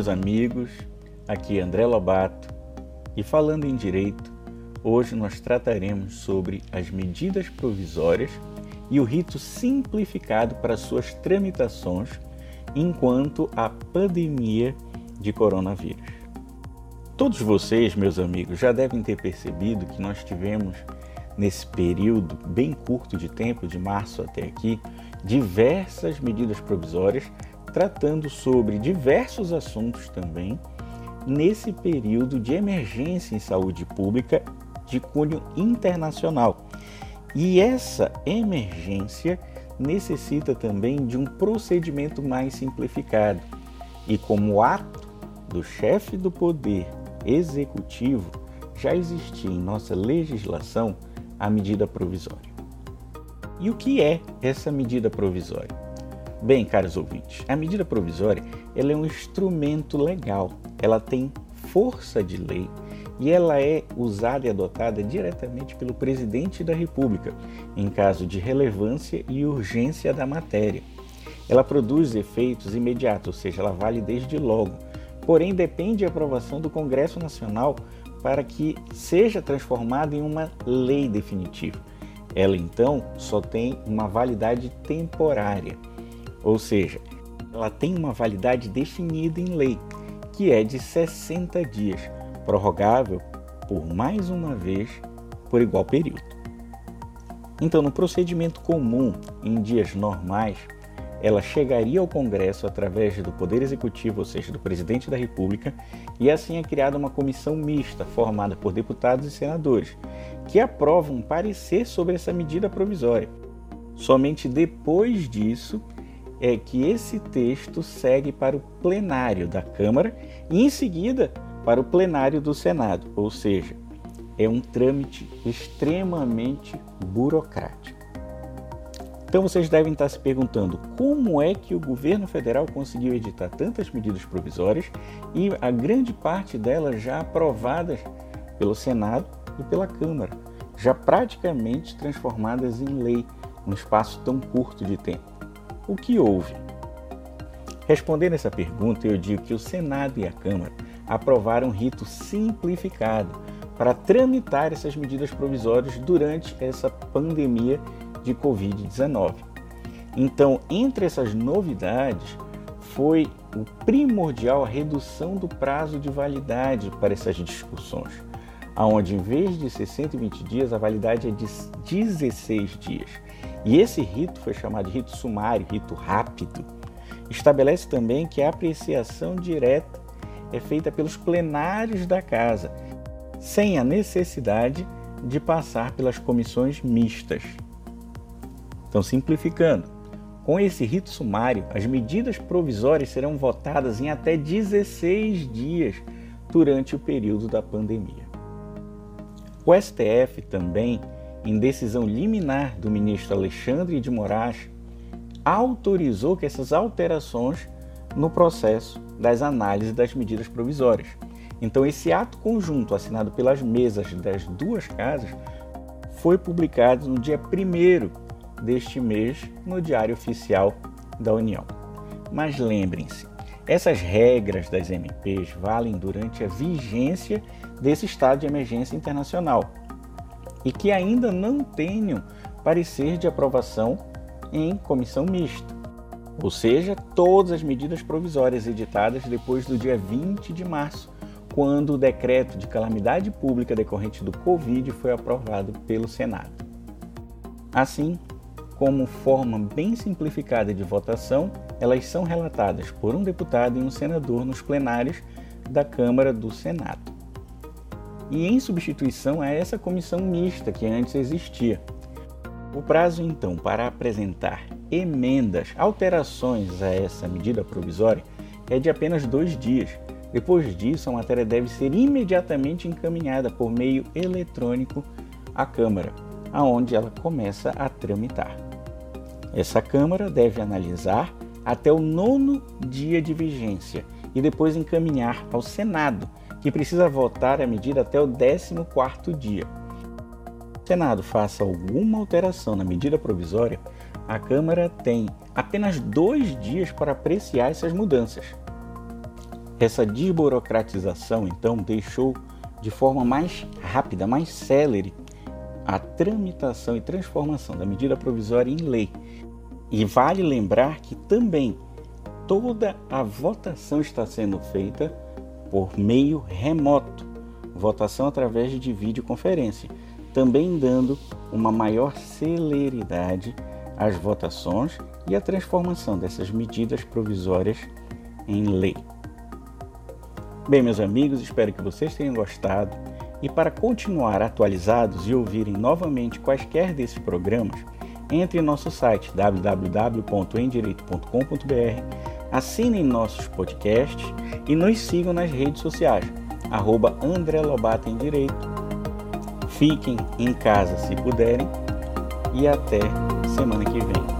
meus amigos, aqui é André Lobato e falando em direito, hoje nós trataremos sobre as medidas provisórias e o rito simplificado para suas tramitações enquanto a pandemia de coronavírus. Todos vocês, meus amigos, já devem ter percebido que nós tivemos nesse período bem curto de tempo, de março até aqui, diversas medidas provisórias tratando sobre diversos assuntos também nesse período de emergência em saúde pública de cunho internacional. E essa emergência necessita também de um procedimento mais simplificado. E como ato do chefe do poder executivo, já existia em nossa legislação a medida provisória. E o que é essa medida provisória? Bem, caros ouvintes, a medida provisória ela é um instrumento legal, ela tem força de lei e ela é usada e adotada diretamente pelo presidente da República em caso de relevância e urgência da matéria. Ela produz efeitos imediatos, ou seja, ela vale desde logo, porém depende de aprovação do Congresso Nacional para que seja transformada em uma lei definitiva. Ela então só tem uma validade temporária. Ou seja, ela tem uma validade definida em lei, que é de 60 dias, prorrogável por mais uma vez por igual período. Então, no procedimento comum, em dias normais, ela chegaria ao Congresso através do Poder Executivo, ou seja, do Presidente da República, e assim é criada uma comissão mista formada por deputados e senadores, que aprovam parecer sobre essa medida provisória. Somente depois disso é que esse texto segue para o plenário da Câmara e, em seguida, para o plenário do Senado, ou seja, é um trâmite extremamente burocrático. Então vocês devem estar se perguntando como é que o governo federal conseguiu editar tantas medidas provisórias e a grande parte delas já aprovadas pelo Senado e pela Câmara, já praticamente transformadas em lei num espaço tão curto de tempo o que houve? Respondendo essa pergunta, eu digo que o Senado e a Câmara aprovaram um rito simplificado para tramitar essas medidas provisórias durante essa pandemia de Covid-19. Então, entre essas novidades, foi o primordial a redução do prazo de validade para essas discussões, aonde em vez de ser 120 dias, a validade é de 16 dias. E esse rito foi chamado de rito sumário, rito rápido. Estabelece também que a apreciação direta é feita pelos plenários da casa, sem a necessidade de passar pelas comissões mistas. Então, simplificando, com esse rito sumário, as medidas provisórias serão votadas em até 16 dias durante o período da pandemia. O STF também em decisão liminar do ministro Alexandre de Moraes, autorizou que essas alterações no processo das análises das medidas provisórias. Então, esse ato conjunto assinado pelas mesas das duas casas foi publicado no dia 1 deste mês no Diário Oficial da União. Mas lembrem-se, essas regras das MPs valem durante a vigência desse estado de emergência internacional e que ainda não tenham parecer de aprovação em comissão mista, ou seja, todas as medidas provisórias editadas depois do dia 20 de março, quando o decreto de calamidade pública decorrente do Covid foi aprovado pelo Senado. Assim, como forma bem simplificada de votação, elas são relatadas por um deputado e um senador nos plenários da Câmara do Senado e em substituição a essa comissão mista que antes existia. O prazo, então, para apresentar emendas, alterações a essa medida provisória é de apenas dois dias. Depois disso, a matéria deve ser imediatamente encaminhada por meio eletrônico à Câmara, aonde ela começa a tramitar. Essa Câmara deve analisar até o nono dia de vigência e depois encaminhar ao Senado, que precisa votar a medida até o 14º dia. Se o Senado faça alguma alteração na medida provisória, a Câmara tem apenas dois dias para apreciar essas mudanças. Essa desburocratização, então, deixou de forma mais rápida, mais célere, a tramitação e transformação da medida provisória em lei. E vale lembrar que também toda a votação está sendo feita por meio remoto, votação através de videoconferência, também dando uma maior celeridade às votações e à transformação dessas medidas provisórias em lei. Bem, meus amigos, espero que vocês tenham gostado. E para continuar atualizados e ouvirem novamente quaisquer desses programas, entre em nosso site www.endireito.com.br, assinem nossos podcasts e nos sigam nas redes sociais, arroba André Lobato em Direito. Fiquem em casa se puderem e até semana que vem.